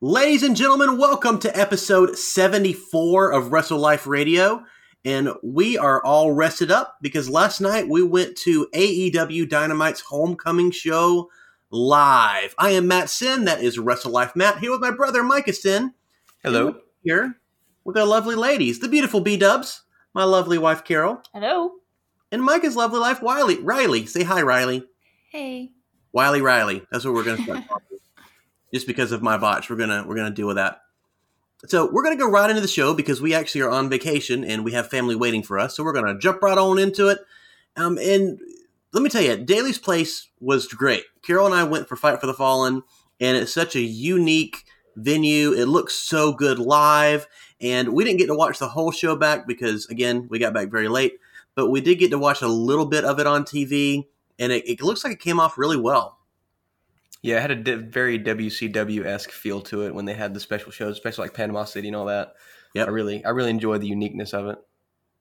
Ladies and gentlemen, welcome to episode 74 of Wrestle Life Radio. And we are all rested up because last night we went to AEW Dynamite's homecoming show live. I am Matt Sin, that is Wrestle Life Matt, here with my brother Micah Sin. Hello. Here with our lovely ladies, the beautiful B Dubs, my lovely wife Carol, Hello. and Micah's lovely wife Wiley. Riley, say hi, Riley. Hey. Wiley Riley. That's what we're gonna start calling you. Just because of my botch, we're gonna we're gonna deal with that. So we're gonna go right into the show because we actually are on vacation and we have family waiting for us. So we're gonna jump right on into it. Um, and let me tell you, Daly's Place was great. Carol and I went for Fight for the Fallen, and it's such a unique venue. It looks so good live, and we didn't get to watch the whole show back because again, we got back very late. But we did get to watch a little bit of it on TV, and it, it looks like it came off really well. Yeah, it had a very WCW esque feel to it when they had the special shows, especially like Panama City and all that. Yeah, I really, I really enjoyed the uniqueness of it.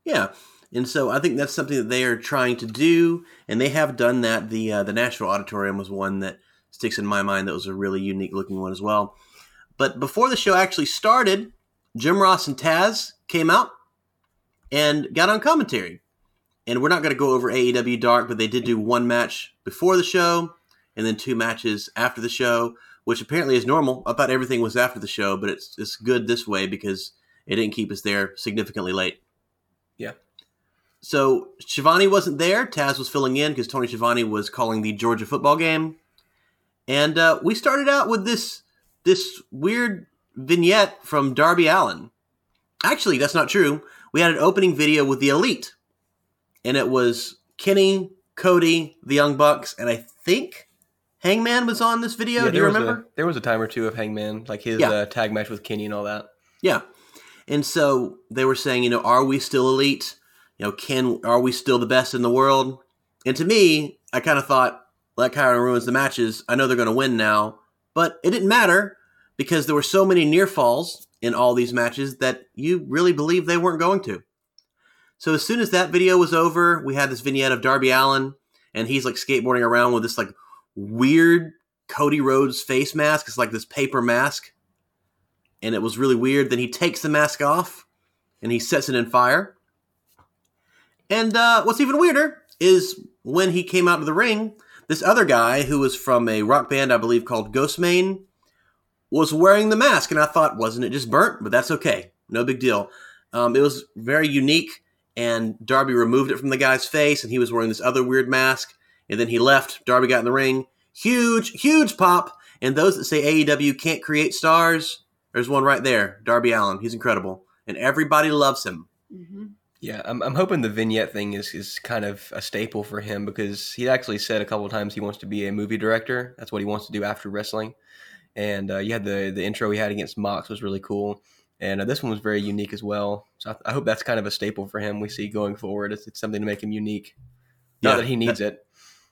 Yeah, and so I think that's something that they are trying to do, and they have done that. The uh, the Nashville Auditorium was one that sticks in my mind. That was a really unique looking one as well. But before the show actually started, Jim Ross and Taz came out and got on commentary. And we're not going to go over AEW Dark, but they did do one match before the show, and then two matches after the show, which apparently is normal. I thought everything was after the show, but it's it's good this way because it didn't keep us there significantly late. Yeah. So Schiavone wasn't there. Taz was filling in because Tony Schiavone was calling the Georgia football game, and uh, we started out with this this weird vignette from Darby Allin. Actually, that's not true. We had an opening video with the Elite, and it was Kenny, Cody, the Young Bucks, and I think Hangman was on this video. yeah, Do you remember? a there was a time or two of Hangman, like his Yeah. uh, tag match with Kenny and all that. Yeah. And so they were saying, you know, are we still elite? You know, can are we still the best in the world? And to me, I kind of thought, like chyron ruins the matches. I know they're going to win now, but it didn't matter because there were so many near falls in all these matches that you really believe they weren't going to. So as soon as that video was over, we had this vignette of Darby Allin, and he's like skateboarding around with this like weird Cody Rhodes face mask. It's like this paper mask and it was really weird. Then he takes the mask off and he sets it in fire. And uh, what's even weirder is when he came out of the ring, this other guy who was from a rock band, I believe, called Ghostemane, was wearing the mask. And I thought, wasn't it just burnt? But that's okay. No big deal. Um, it was very unique. And Darby removed it from the guy's face, and he was wearing this other weird mask. And then he left. Darby got in the ring. Huge, huge pop. And those that say AEW can't create stars, there's one right there, Darby Allin. He's incredible, and everybody loves him. Mm-hmm. Yeah, I'm, I'm hoping the vignette thing is, is kind of a staple for him because he actually said a couple of times he wants to be a movie director. That's what he wants to do after wrestling. And uh, you had the the intro he had against Mox was really cool, and uh, this one was very unique as well. So I, I hope that's kind of a staple for him. We see going forward. It's, it's something to make him unique. Not Yeah, that he needs it.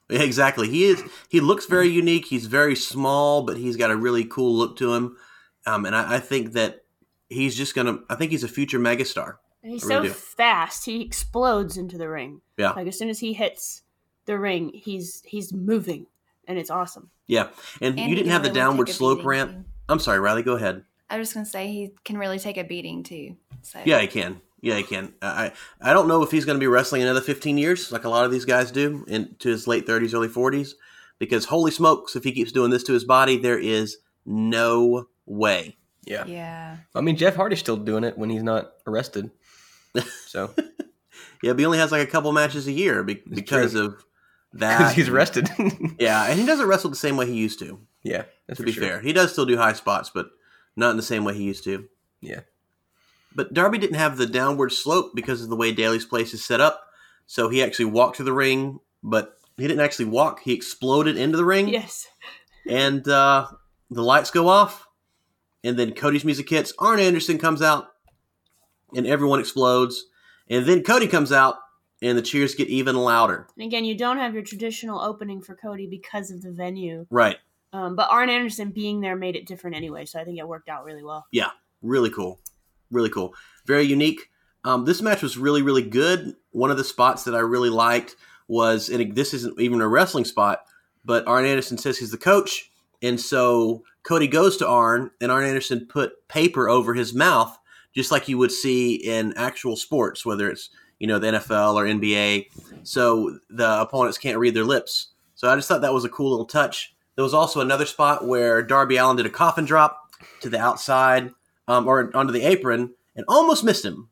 Yeah, exactly. He is. He looks very unique. He's very small, but he's got a really cool look to him. Um, and I, I think that he's just gonna. I think he's a future megastar. And he's really so do. fast, he explodes into the ring. Yeah. Like as soon as he hits the ring, he's he's moving, and it's awesome. Yeah, and, And you didn't can have the downward slope ramp. too. I'm sorry, Riley. Go ahead. I was just gonna say he can really take a beating too. So Yeah, he can. Yeah, he can. I I I don't know if he's going to be wrestling another 15 years, like a lot of these guys do, into his late 30s, early 40s. Because holy smokes, if he keeps doing this to his body, there is no way. Yeah. yeah. I mean, Jeff Hardy's still doing it when he's not arrested. So Yeah, but he only has like a couple matches a year be- because true. of because that. he's arrested. Yeah, and he doesn't wrestle the same way he used to. yeah, that's To for be sure. fair, he does still do high spots, but not in the same way he used to. Yeah. But Darby didn't have the downward slope because of the way Daly's place is set up. So he actually walked to the ring, but he didn't actually walk. He exploded into the ring, Yes. and uh, the lights go off, and then Cody's music hits. Arn Anderson comes out, and everyone explodes. And then Cody comes out, and the cheers get even louder. And again, you don't have your traditional opening for Cody because of the venue. Right. Um, but Arn Anderson being there made it different anyway, so I think it worked out really well. Yeah. Really cool really cool very unique um, this match was really really good one of the spots that i really liked was and this isn't even a wrestling spot but arn anderson says he's the coach and so Cody goes to Arn, and Arn Anderson put paper over his mouth, just like you would see in actual sports, whether it's you know the NFL or NBA. So the opponents can't read their lips. So I just thought that was a cool little touch. There was also another spot where Darby Allin did a coffin drop to the outside um, or onto the apron and almost missed him.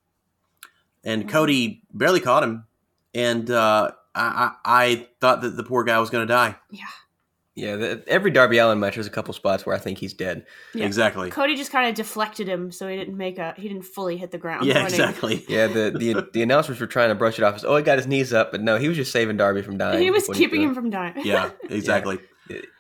And Cody barely caught him. And uh, I, I, I thought that the poor guy was going to die. Yeah. Yeah, the, every Darby Allin match has a couple spots where I think he's dead. Yeah. Exactly. Cody just kind of deflected him, so he didn't make a he didn't fully hit the ground. Yeah, running. exactly. Yeah, the, the the announcers were trying to brush it off as, oh, he got his knees up, but no, he was just saving Darby from dying. He was That's what keeping did. him from dying. Yeah, exactly. It-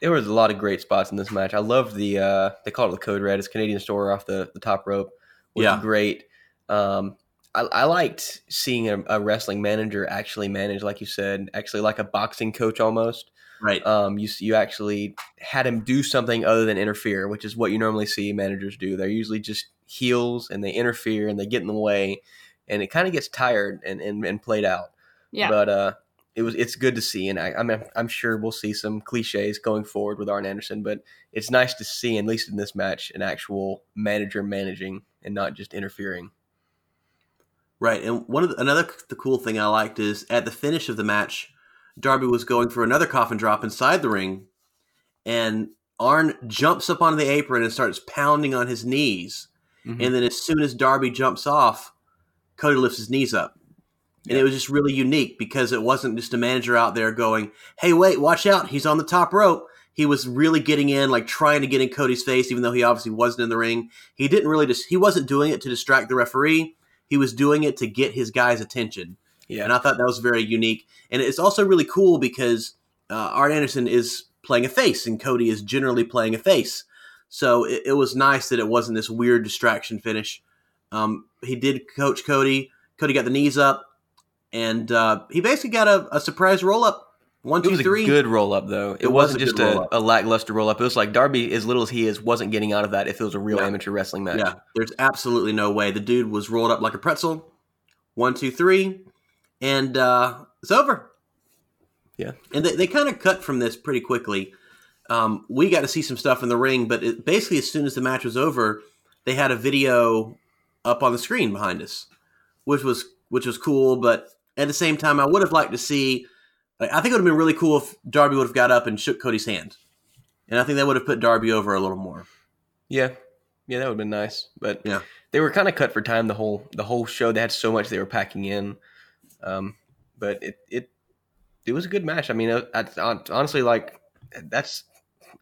There was a lot of great spots in this match. I loved the uh, they call it the code red. It's Canadian Destroyer off the, the top rope. Was Yeah. great. Um, I, I liked seeing a, a wrestling manager actually manage, like you said, actually like a boxing coach almost. Right. Um, you you actually had him do something other than interfere, which is what you normally see managers do. They're usually just heels and they interfere and they get in the way, and it kind of gets tired and, and, and played out. Yeah. But uh, it was it's good to see, and I, I'm I'm sure we'll see some cliches going forward with Arn Anderson, but it's nice to see, at least in this match, an actual manager managing and not just interfering. Right, and one of the, another the cool thing I liked is at the finish of the match, Darby was going for another coffin drop inside the ring, and Arn jumps up onto the apron and starts pounding on his knees. Mhm. And then as soon as Darby jumps off, Cody lifts his knees up. And it was just really unique because it wasn't just a manager out there going, "Hey, wait, watch out, he's on the top rope." He was really getting in, like trying to get in Cody's face, even though he obviously wasn't in the ring. He didn't really just he wasn't doing it to distract the referee. He was doing it to get his guy's attention. Yeah, And I thought that was very unique. And it's also really cool because uh, Arn Anderson is playing a face and Cody is generally playing a face. So it, it was nice that it wasn't this weird distraction finish. Um, he did coach Cody. Cody got the knees up, and uh, he basically got a, a surprise roll up. One, It two, was a good roll up, though. It, It was wasn't a just a, a lackluster roll up. It was like Darby, as little as he is, wasn't getting out of that if it was a real Yeah. amateur wrestling match. Yeah, there's absolutely no way. The dude was rolled up like a pretzel. One, two, three, and uh, it's over. Yeah. and they, they kind of cut from this pretty quickly. Um, we got to see some stuff in the ring, but it, basically, as soon as the match was over, they had a video up on the screen behind us, which was which was cool. But at the same time, I would have liked to see. like, I think it would have been really cool if Darby would have got up and shook Cody's hand, and I think that would have put Darby over a little more. Yeah, yeah, that would have been nice. But Yeah. they were kind of cut for time. The whole the whole show. They had so much they were packing in. Um, but it it it was a good match. I mean, I, I- honestly, like that's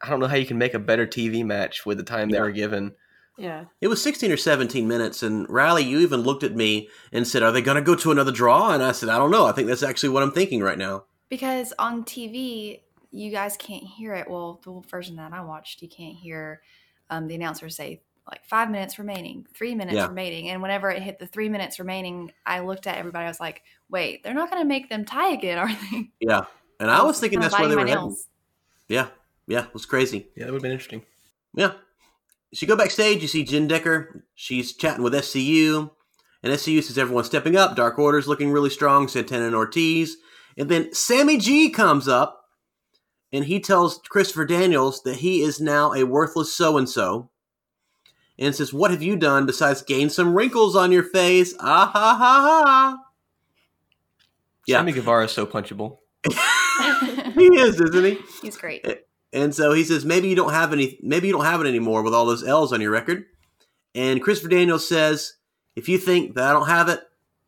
I don't know how you can make a better TV match with the time they were given. Yeah. It was 16 or 17 minutes, and Riley, you even looked at me and said, Are they going to go to another draw? And I said, I don't know. I think that's actually what I'm thinking right now. Because on TV, you guys can't hear it. Well, the version that I watched, you can't hear um, the announcer say like five minutes remaining, three minutes Yeah. remaining. And whenever it hit the three minutes remaining, I looked at everybody. I was like, wait, they're not going to make them tie again, are they? Yeah. And I was thinking Kinda that's where they biting were heading. Yeah. Yeah. It was crazy. Yeah, that would have been interesting. Yeah. So you go backstage, you see Jenn Decker. She's chatting with SCU. And SCU says everyone's stepping up. Dark Order's looking really strong. Santana and Ortiz. And then Sammy G comes up and he tells Christopher Daniels that he is now a worthless so and so. And says, What have you done besides gain some wrinkles on your face? Ah ha ha ha. Yeah. Sammy Guevara is so punchable. He is, isn't he? He's great. And so he says, maybe you don't have any, maybe you don't have it anymore with all those L's on your record. And Christopher Daniels says, if you think that I don't have it,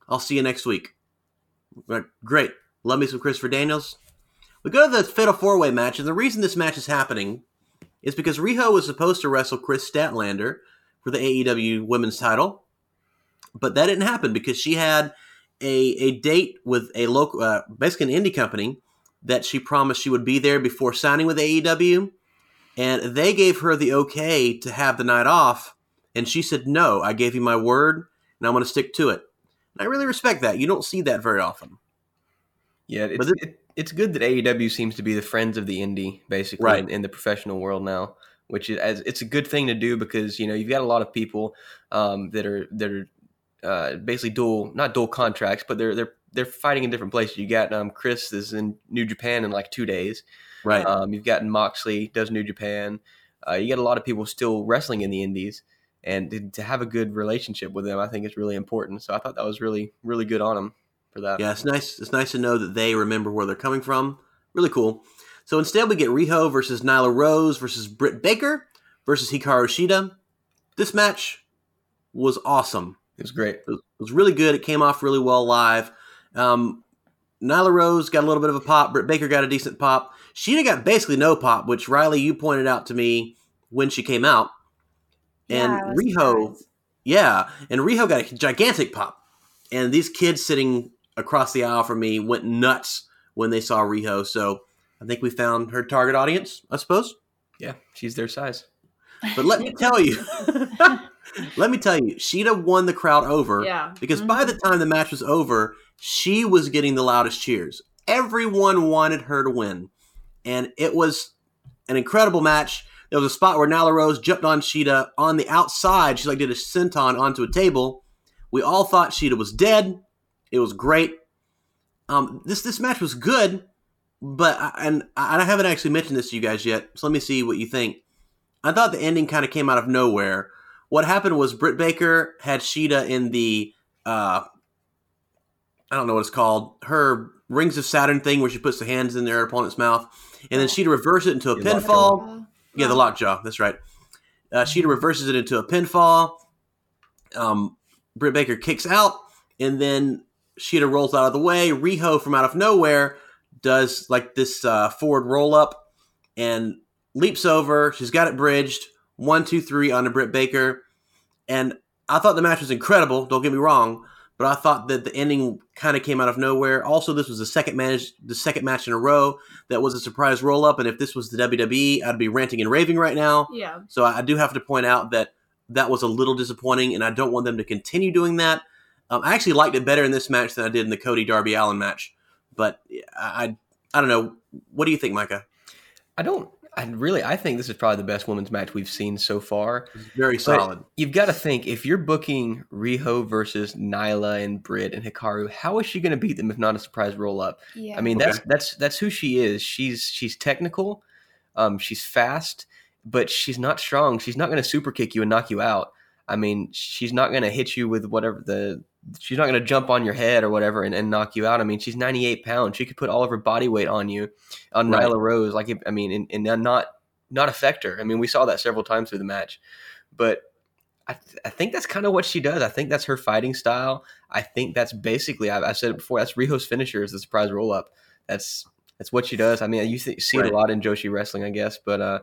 I'll see you next week. Like, Great. Love me some Christopher Daniels. We go to the Fatal Four Way match, and the reason this match is happening is because Riho was supposed to wrestle Kris Statlander for the AEW Women's title, but that didn't happen because she had a, a date with a local, uh, basically an indie company that she promised she would be there before signing with AEW, and they gave her the okay to have the night off, and she said, "No, I gave you my word, and I'm going to stick to it." And I really respect that. You don't see that very often, Yeah, it's, it- it, it's good that AEW seems to be the friends of the indie, basically, Right. in, in the professional world now. Which is as it's a good thing to do because you know you've got a lot of people um, that are that are uh, basically dual, not dual contracts, but they're they're they're fighting in different places. You got um, Chris is in New Japan in like two days. right? Um, you've gotten Moxley does New Japan. uh, you got a lot of people still wrestling in the indies, and to, to have a good relationship with them, I think is really important. So I thought that was really really good on them for that. Yeah, it's nice. It's nice to know that they remember where they're coming from. Really cool. So instead, we get Riho versus Nyla Rose versus Britt Baker versus Hikaru Shida. This match was awesome. It was great. It was really good. It came off really well live. Um, Nyla Rose got a little bit of a pop. Britt Baker got a decent pop. Shida got basically no pop, which Riley you pointed out to me when she came out. And Yeah, Riho, surprised. yeah, and Riho got a gigantic pop. And these kids sitting across the aisle from me went nuts when they saw Riho. So I think we found her target audience, I suppose. Yeah, she's their size. But let me tell you, let me tell you, Shida won the crowd over Yeah. because by Mhm. the time the match was over, she was getting the loudest cheers. Everyone wanted her to win, and it was an incredible match. There was a spot where Nyla Rose jumped on Shida on the outside. She like did a senton onto a table. We all thought Shida was dead. It was great. Um, this this match was good, but I- and I I haven't actually mentioned this to you guys yet. So let me see what you think. I thought the ending kind of came out of nowhere. What happened was Britt Baker had Shida in the uh, I don't know what it's called, her Rings of Saturn thing where she puts the hands in their opponent's mouth, and then Shida reversed it into a Yeah, lockjaw. pinfall. Yeah, the lockjaw. That's right. Uh, Shida reverses it into a pinfall. Um, Britt Baker kicks out, and then Shida rolls out of the way. Riho from out of nowhere does like this uh, forward roll up and leaps over. She's got it bridged. One, two, three under Britt Baker. And I thought the match was incredible. Don't get me wrong, but I thought that the ending kind of came out of nowhere. Also, this was the second match, the second match in a row that was a surprise roll up. And if this was the WWE, I'd be ranting and raving right now. Yeah. So I do have to point out that that was a little disappointing, and I don't want them to continue doing that. Um, I actually liked it better in this match than I did in the Cody Darby Allin match. But I, I, I don't know. What do you think, Micah? I don't. I really. I think this is probably the best women's match we've seen so far. Very But solid. You've got to think if you're booking Riho versus Nyla and Britt and Hikaru, how is she going to beat them if not a surprise roll up? Yeah. I mean, Okay. that's that's that's who she is. She's she's technical, um, she's fast, but she's not strong. She's not going to super kick you and knock you out. I mean, she's not going to hit you with whatever the. She's not going to jump on your head or whatever and, and knock you out. I mean, she's 98 pounds. She could put all of her body weight on you, on Right. Nyla Rose. Like, I mean, and, and not not affect her. I mean, we saw that several times through the match, but I, th- I think that's kind of what she does. I think that's her fighting style. I think that's basically I've, I've said it before. That's Riho's finisher is the surprise roll up. That's that's what she does. I mean, you th- see it a lot in Joshi wrestling, I guess. But uh,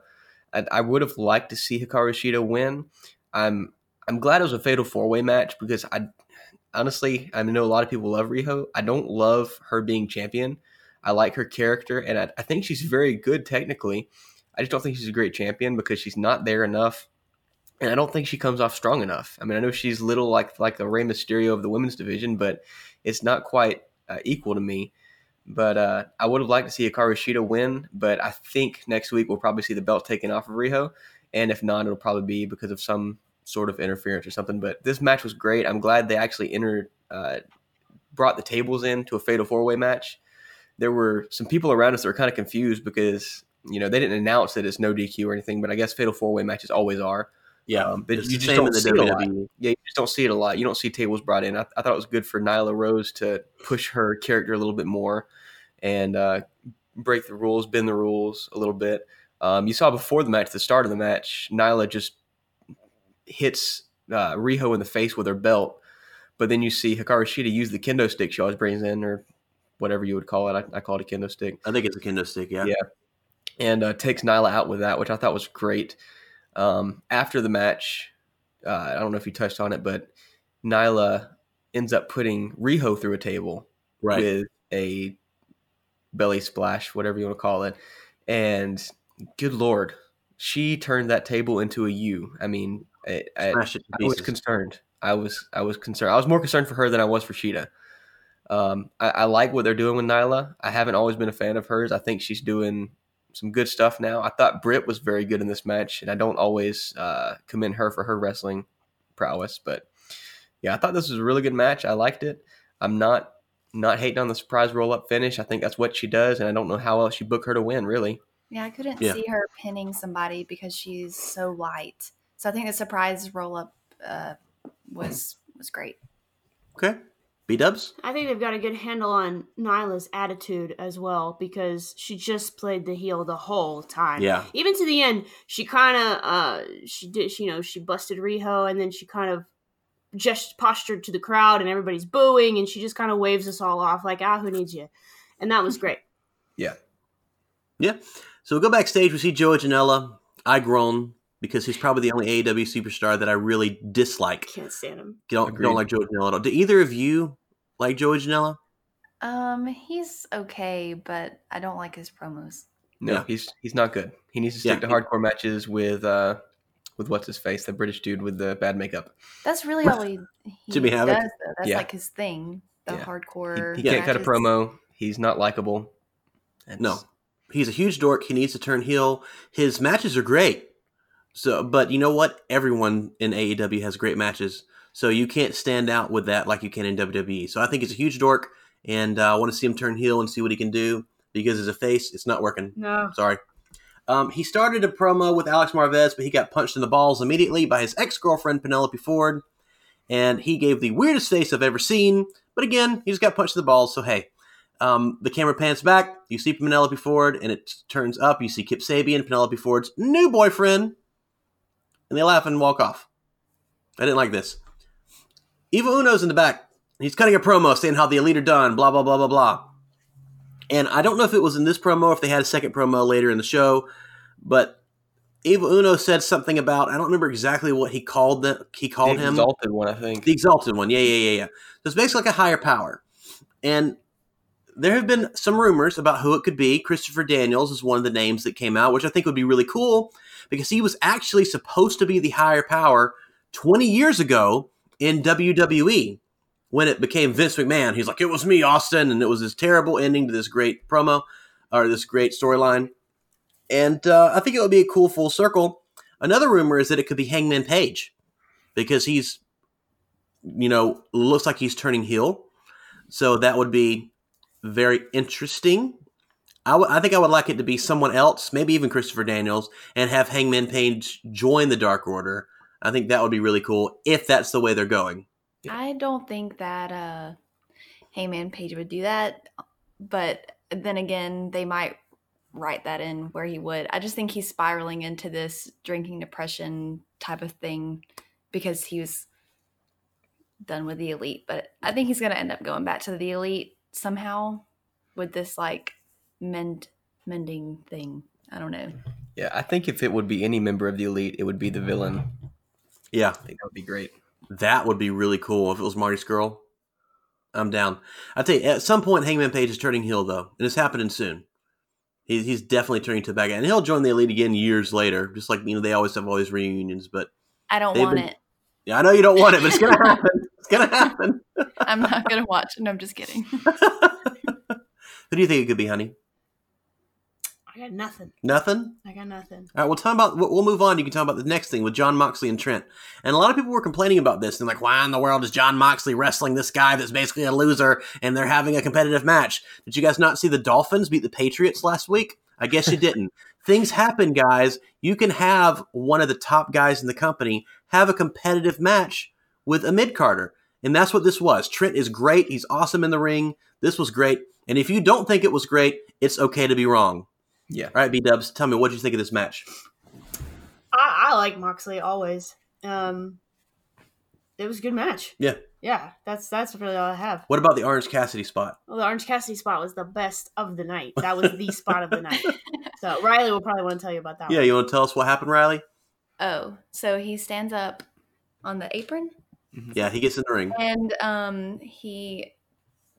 I, I would have liked to see Hikaru Shida win. I'm I'm glad it was a fatal four way match because I honestly I know a lot of people love Riho. I don't love her being champion. I like her character, and I, I think she's very good technically. I just don't think she's a great champion because she's not there enough and I don't think she comes off strong enough. I mean, I know she's little like like a Rey Mysterio of the women's division, but it's not quite uh, equal to me. But uh, I would have liked to see Hikaru Shida win, but I think next week we'll probably see the belt taken off of Riho, and if not, it'll probably be because of some sort of interference or something. But this match was great. I'm glad they actually entered, uh, brought the tables in to a fatal four way match. There were some people around us that were kind of confused because you know they didn't announce that it's no DQ or anything, but I guess fatal four way matches always are. Yeah, Um, but you just don't see it a lot. Yeah, you just don't see it a lot. You don't see tables brought in. I, I thought it was good for Nyla Rose to push her character a little bit more and uh, break the rules, bend the rules a little bit. Um, you saw before the match, the start of the match, Nyla just hits uh, Riho in the face with her belt, but then you see Hikaru Shida use the kendo stick she always brings in, or whatever you would call it. I, I call it a kendo stick I think it's a kendo stick. Yeah. Yeah. and uh, takes Nyla out with that, which I thought was great. Um, after the match, uh, I don't know if you touched on it, but Nyla ends up putting Riho through a table Right. with a belly splash, whatever you want to call it. And good lord, she turned that table into a U. I mean, I, I, Smash it to I was concerned. I was I was concerned. I was more concerned for her than I was for Shida. Um, I, I like what they're doing with Nyla. I haven't always been a fan of hers. I think she's doing some good stuff now. I thought Britt was very good in this match, and I don't always uh, commend her for her wrestling prowess. But yeah, I thought this was a really good match. I liked it. I'm not not hating on the surprise roll up finish. I think that's what she does, and I don't know how else you book her to win. Really, Yeah, I couldn't Yeah. see her pinning somebody because she's so light. So I think the surprise roll up uh, was was great. Okay. B Dubs? I think they've got a good handle on Nyla's attitude as well because she just played the heel the whole time. Yeah. Even to the end, she kind of uh she did she, you know she busted Riho and then she kind of just postured to the crowd and everybody's booing and she just kind of waves us all off like ah who needs you, and that was great. Yeah. Yeah. So we go backstage. We see Joey Janela. I groan because he's probably the only AEW superstar that I really dislike. Can't stand him. Don't Agreed. don't like Joey Janela at all. Do either of you like Joey Janela? Um, he's okay, but I don't like his promos. No, Yeah. he's he's not good. He needs to stick Yeah. to hardcore matches with uh with what's his face, the British dude with the bad makeup. That's really all he, he Jimmy does, Havoc? though. That's Yeah. like his thing. The Yeah. He, hardcore. he can't cut a promo. He's not likable. And No. He's a huge dork. He needs to turn heel. His matches are great. So, but you know what? Everyone in AEW has great matches. So you can't stand out with that like you can in WWE. So I think he's a huge dork, and uh, I want to see him turn heel and see what he can do because as a face, it's not working. No. Sorry. Um, he started a promo with Alex Marvez, but he got punched in the balls immediately by his ex girlfriend, Penelope Ford. And he gave the weirdest face I've ever seen. But again, he just got punched in the balls, so hey. Um, the camera pans back. You see Penelope Ford, and it turns up. You see Kip Sabian, Penelope Ford's new boyfriend. And they laugh and walk off. I didn't like this. Evil Uno's in the back. He's cutting a promo saying how the elite are done, blah, blah, blah, blah, blah. And I don't know if it was in this promo or if they had a second promo later in the show, but Evil Uno said something about I don't remember exactly what he called the he called the him exalted one, I think. the exalted one. Yeah, yeah, yeah, yeah. So it's basically like a higher power. And there have been some rumors about who it could be. Christopher Daniels is one of the names that came out, which I think would be really cool because he was actually supposed to be the higher power 20 years ago in WWE when it became Vince McMahon. He's like, it was me, Austin. And it was this terrible ending to this great promo or this great storyline. And uh, I think it would be a cool full circle. Another rumor is that it could be Hangman Page because he's, you know, looks like he's turning heel. So that would be very interesting. I think I would like it to be someone else, maybe even Christopher Daniels, and have Hangman Page join the Dark Order. I think that would be really cool if that's the way they're going. I don't think that uh Hangman Page would do that, but then again, they might write that in where he would. I just think he's spiraling into this drinking depression type of thing because he was done with the elite. But I think he's going to end up going back to the elite somehow with this like mend mending thing. I don't know. Yeah, I think if it would be any member of the elite, it would be the villain. Yeah, I think that would be great. that would be really cool if it was Marty Scurll. I'm down. I tell you, at some point, Hangman Page is turning heel though, and it's happening soon. He, he's definitely turning to the bad guy, and he'll join the elite again years later. Just like you know, they always have all these reunions. But I don't want been- it. yeah, I know you don't want it, but it's gonna happen. It's gonna happen. I'm not going to watch. No, I'm just kidding. Who do you think it could be, honey? I got nothing. Nothing. I got nothing. All right, we'll talk about. We'll we'll move on. You can talk about the next thing with Jon Moxley and Trent. And a lot of people were complaining about this and like, why in the world is Jon Moxley wrestling this guy that's basically a loser and they're having a competitive match? Did you guys not see the Dolphins beat the Patriots last week? I guess you didn't. Things happen, guys. You can have one of the top guys in the company have a competitive match with a mid carder. And that's what this was. Trent is great. He's awesome in the ring. This was great. And if you don't think it was great, it's okay to be wrong. Yeah. All right, B Dubs, tell me what did you think of this match? I, I like Moxley always. Um, it was a good match. Yeah. Yeah, that's that's really all I have. What about the Orange Cassidy spot? Well, the Orange Cassidy spot was the best of the night. That was the spot of the night. So Riley will probably want to tell you about that. Yeah, one. you want to tell us what happened, Riley? Oh, so he stands up on the apron Yeah, he gets in the ring. and um he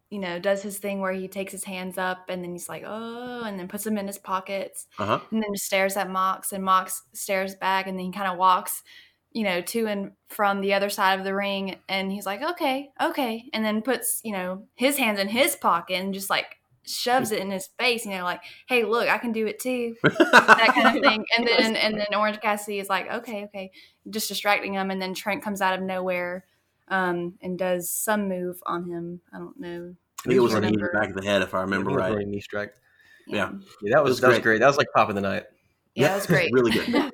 you know does his thing where he takes his hands up and then he's like oh and then puts them in his pockets Uh huh. and then just stares at Mox and Mox stares back and then he kind of walks you know to and from the other side of the ring and he's like okay okay and then puts you know his hands in his pocket and just like shoves it in his face you know like hey look I can do it too that kind of thing. And then and then Orange Cassidy is like, okay, okay, just distracting him. And then Trent comes out of nowhere um, and does some move on him. I don't know. I think it was a knee in the back of the head, if I remember He was right. knee strike. Yeah. Yeah, that was, was that was great. great. That was like pop of the night. Yeah, that was great. really good.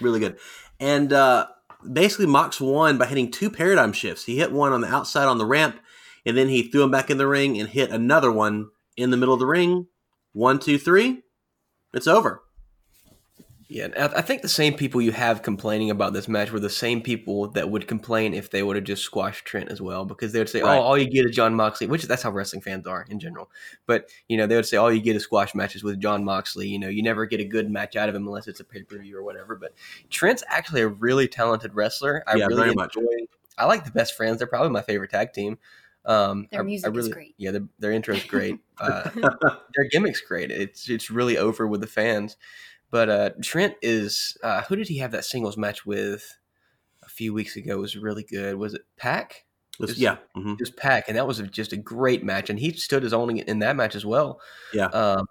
really good. And uh, basically, Mox won by hitting two paradigm shifts. He hit one on the outside on the ramp, and then he threw him back in the ring and hit another one in the middle of the ring. One, two, three. It's over. Yeah, I think the same people you have complaining about this match were the same people that would complain if they would have just squashed Trent as well, because they would say, Right. "Oh, all you get is Jon Moxley," which that's how wrestling fans are in general. But you know, they would say, "All you get is squash matches with Jon Moxley." You know, you never get a good match out of him unless it's a pay per view or whatever. But Trent's actually a really talented wrestler. I Yeah, really very enjoy. much. I like the best friends. They're probably my favorite tag team. Um, Their I- I music is really- great. Yeah, their, their intro is great. Uh, their gimmick's great. It's it's really over with the fans. But uh, Trent is uh, who did he have that singles match with a few weeks ago? It was really good. Was it PAC? It's- It's- yeah. hmm It was PAC, and that was just a great match. And he stood his own in that match as well. Yeah. Um,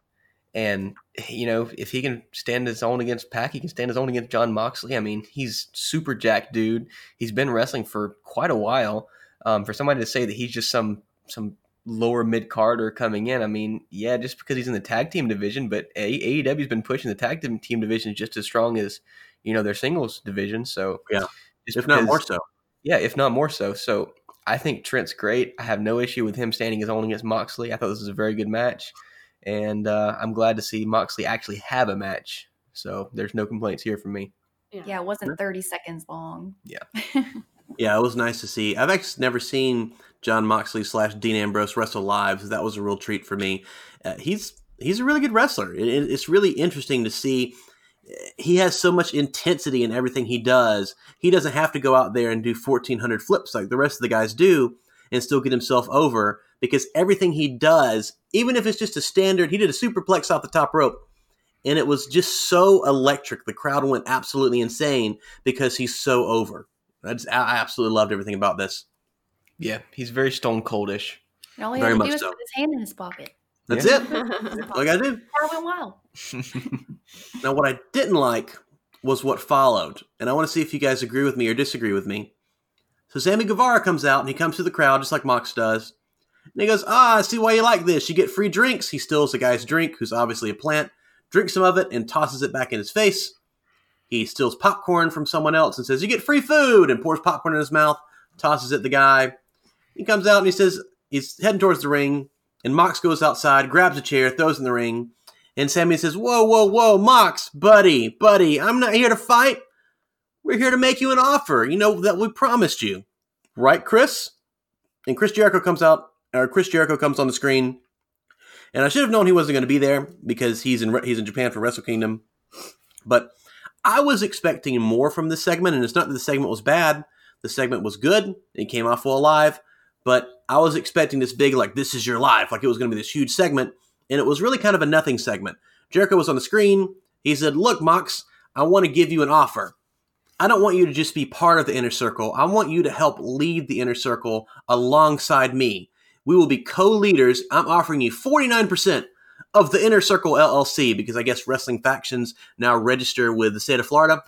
and you know, if he can stand his own against PAC, he can stand his own against Jon Moxley. I mean, he's super jacked dude. He's been wrestling for quite a while. Um, for somebody to say that he's just some some lower mid carder coming in, I mean, yeah, just because he's in the tag team division, but A- AEW's been pushing the tag team team division just as strong as you know their singles division. So Yeah. just If not more so. yeah, if not more so. So I think Trent's great. I have no issue with him standing his own against Moxley. I thought this was a very good match, and uh, I'm glad to see Moxley actually have a match. So there's no complaints here from me. Yeah, it wasn't 30 seconds long. Yeah, it was nice to see. I've actually never seen Jon Moxley slash Dean Ambrose wrestle live. So that was a real treat for me. Uh, he's he's a really good wrestler. It, it- it's really interesting to see. He has so much intensity in everything he does. He doesn't have to go out there and do 1,400 flips like the rest of the guys do and still get himself over because everything he does, even if it's just a standard, he did a superplex off the top rope. And it was just so electric. The crowd went absolutely insane because he's so over. I just I absolutely loved everything about this. Yeah, he's very stone coldish. And all he Very had to much do was so. put his hand in his pocket. That's Yeah. it. All I gotta do. Crowd went wild. Now, what I didn't like was what followed, and I want to see if you guys agree with me or disagree with me. So Sammy Guevara comes out and he comes to the crowd just like Mox does, and he goes, "Ah, I see why you like this. You get free drinks." He steals the guy's drink, who's obviously a plant, drinks some of it, and tosses it back in his face. He steals popcorn from someone else and says, "You get free food," and pours popcorn in his mouth, tosses it the guy. He comes out and he says he's heading towards the ring, and Mox goes outside, grabs a chair, throws in the ring. And Sammy says, Whoa, whoa, whoa, Mox, buddy, buddy, I'm not here to fight. We're here to make you an offer, you know, that we promised you. Right, Chris? And Chris Jericho comes out, or Chris Jericho comes on the screen. And I should have known he wasn't going to be there because he's in he's in Japan for Wrestle Kingdom. But I was expecting more from this segment, and it's not that the segment was bad. The segment was good. It came off well live. But I was expecting this big, like, this is your life, like it was going to be this huge segment and it was really kind of a nothing segment. Jericho was on the screen. He said, Look, Mox, I want to give you an offer. I don't want you to just be part of the inner circle. I want you to help lead the inner circle alongside me. We will be co leaders. I'm offering you 49% of the inner circle LLC because I guess wrestling factions now register with the state of Florida.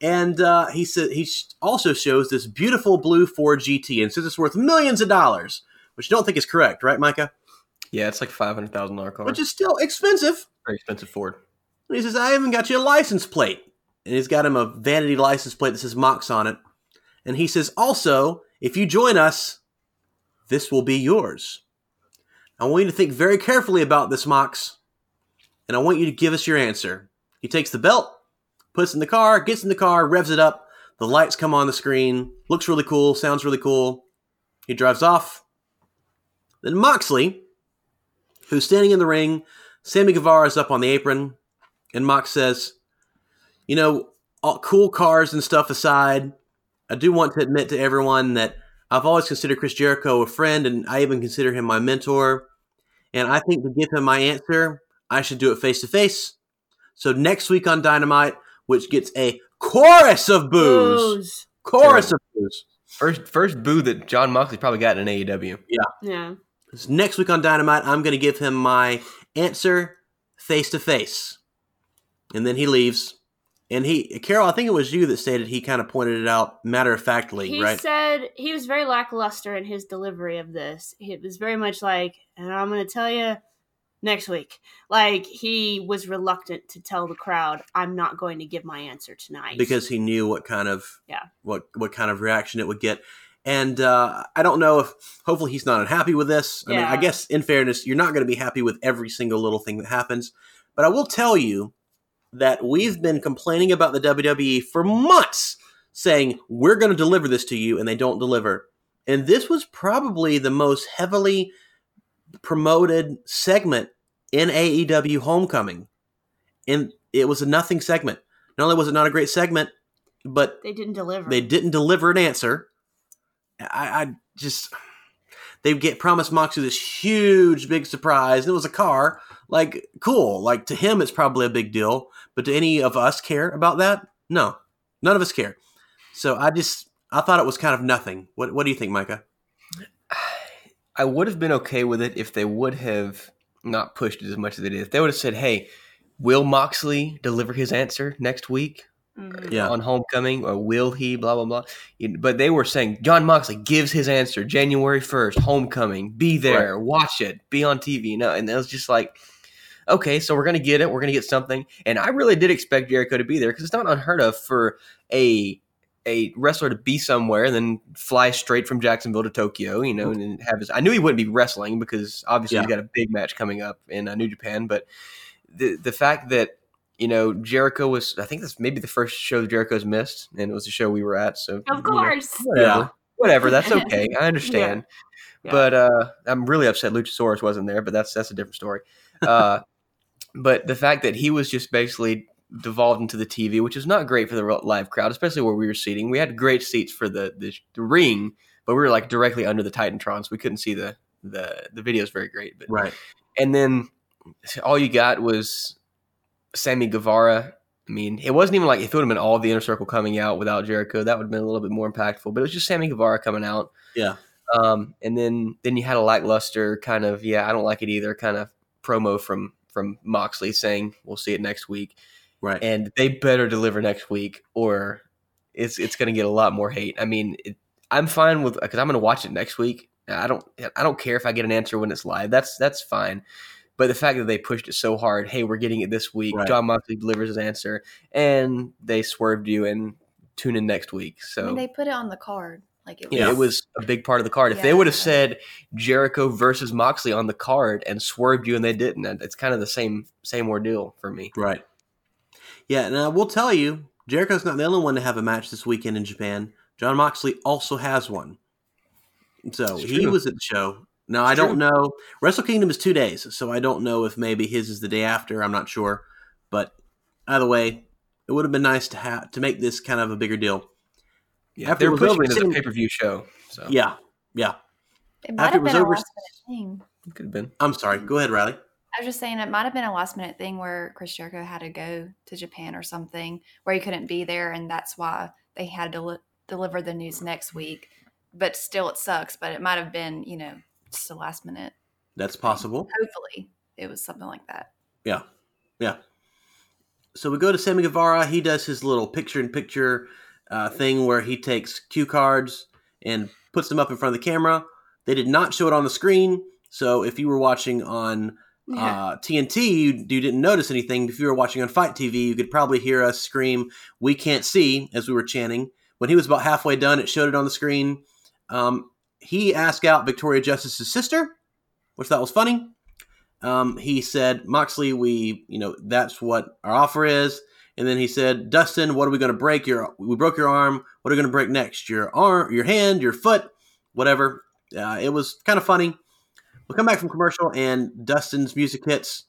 And uh, he said he also shows this beautiful blue Ford GT and says it's worth millions of dollars, which I don't think is correct, right, Micah? Yeah, it's like five hundred thousand dollar car. Which is still expensive. very expensive Ford. And he says, I haven't got you a license plate. And he's got him a vanity license plate that says Mox on it. And he says, also, if you join us, this will be yours. I want you to think very carefully about this, Mox. And I want you to give us your answer. He takes the belt, puts in the car, gets in the car, revs it up. The lights come on the screen. Looks really cool, sounds really cool. He drives off. Then Moxley, who's standing in the ring, Sammy Guevara is up on the apron, and Mox says, You know, all cool cars and stuff aside, I do want to admit to everyone that I've always considered Chris Jericho a friend, and I even consider him my mentor. And I think to give him my answer, I should do it face to face. So next week on Dynamite, which gets a chorus of boos, Booze. chorus of boos. First first boo that Jon Moxley probably got in AEW. Yeah. So next week on Dynamite, I'm going to give him my answer face to face. And then he leaves. And he, Carol, I think it was you that stated he kind of pointed it out matter of factly, He right? He said he was very lackluster in his delivery of this. It was very much like, and I'm going to tell you, next week. Like he was reluctant to tell the crowd, "I'm not going to give my answer tonight," because he knew what kind of Yeah. what what kind of reaction it would get. And uh, I don't know if hopefully he's not unhappy with this. I mean, I guess in fairness, you're not going to be happy with every single little thing that happens. But I will tell you that we've been complaining about the WWE for months, saying we're going to deliver this to you, and they don't deliver. And this was probably the most heavily promoted segment in AEW Homecoming. And it was a nothing segment. Not only was it not a great segment, but they didn't deliver. they didn't deliver an answer. I, I just they get promised Moxley this huge big surprise. It was a car. Like cool. Like to him, it's probably a big deal. But do any of us care about that? No, none of us care. So I just I thought it was kind of nothing. What What do you think, Micah? I would have been okay with it if they would have not pushed it as much as they did. If they would have said, "Hey, will Moxley deliver his answer next week Mhm. Yeah. on Homecoming, or will he?" Blah blah blah. But they were saying Jon Moxley gives his answer January first, Homecoming. Be there, watch it, be on TV. No, and it was just like, okay, so we're gonna get it. We're gonna get something. And I really did expect Jericho to be there because it's not unheard of for a a wrestler to be somewhere and then fly straight from Jacksonville to Tokyo, you know, and then have his. I knew he wouldn't be wrestling because obviously Yeah. he's got a big match coming up in uh, New Japan. But the the fact that you know Jericho was, I think that's maybe the first show that Jericho's missed, and it was the show we were at. So Of you know, course. whatever, Yeah. whatever. That's okay. I understand. Yeah. But uh, I'm really upset Luchasaurus wasn't there, but that's that's a different story. Uh, but the fact that he was just basically devolved into the TV, which is not great for the live crowd, especially where we were seating. We had great seats for the the, the ring, but we were like directly under the Titantron, so we couldn't see the the the videos very great. But Right. and then all you got was Sammy Guevara. I mean, it wasn't even like if it would have been all the inner circle coming out without Jericho, that would have been a little bit more impactful. But it was just Sammy Guevara coming out. Yeah. Um, and then then you had a lackluster kind of yeah, I don't like it either kind of promo from from Moxley saying we'll see it next week, Right. and they better deliver next week or it's it's going to get a lot more hate. I mean, it, I'm fine with because I'm going to watch it next week. I don't I don't care if I get an answer when it's live. That's that's fine. But the fact that they pushed it so hard, hey, we're getting it this week. Right. Jon Moxley delivers his answer, and they swerved you and tune in next week. So I mean, they put it on the card. Like it was. yeah, it was a big part of the card. If they would have said Jericho versus Moxley on the card and swerved you and they didn't, it's kind of the same same ordeal for me. Right. Yeah, and I will tell you, Jericho's not the only one to have a match this weekend in Japan. Jon Moxley also has one. So he was at the show. Now I don't true. know. Wrestle Kingdom is two days, so I don't know if maybe his is the day after. I'm not sure, but either way, it would have been nice to have to make this kind of a bigger deal. Yeah, After they're it was pushing over, it as a pay per view show. So Yeah, yeah. It might After have was been a last minute thing. it could have been. I'm sorry. Go ahead, Riley. I was just saying it might have been a last minute thing where Chris Jericho had to go to Japan or something where he couldn't be there, and that's why they had to li- deliver the news next week. But still, it sucks. But it might have been, you know, just a last minute. That's possible. Hopefully, it was something like that. Yeah, yeah. So we go to Sammy Guevara. He does his little picture-in-picture uh, thing where he takes cue cards and puts them up in front of the camera. They did not show it on the screen, so if you were watching on uh, TNT, you, you didn't notice anything. If you were watching on FITE TV, you could probably hear us scream, "We can't see!" as we were chanting. When he was about halfway done, it showed it on the screen. Um, he asked out Victoria Justice's sister, which that was funny. Um, he said, Moxley, we, you know, that's what our offer is. And then he said, Dustin, what are we going to break? Your, we broke your arm. What are we going to break next? Your arm, your hand, your foot, whatever. Uh, it was kind of funny. We come back from commercial, and Dustin's music hits,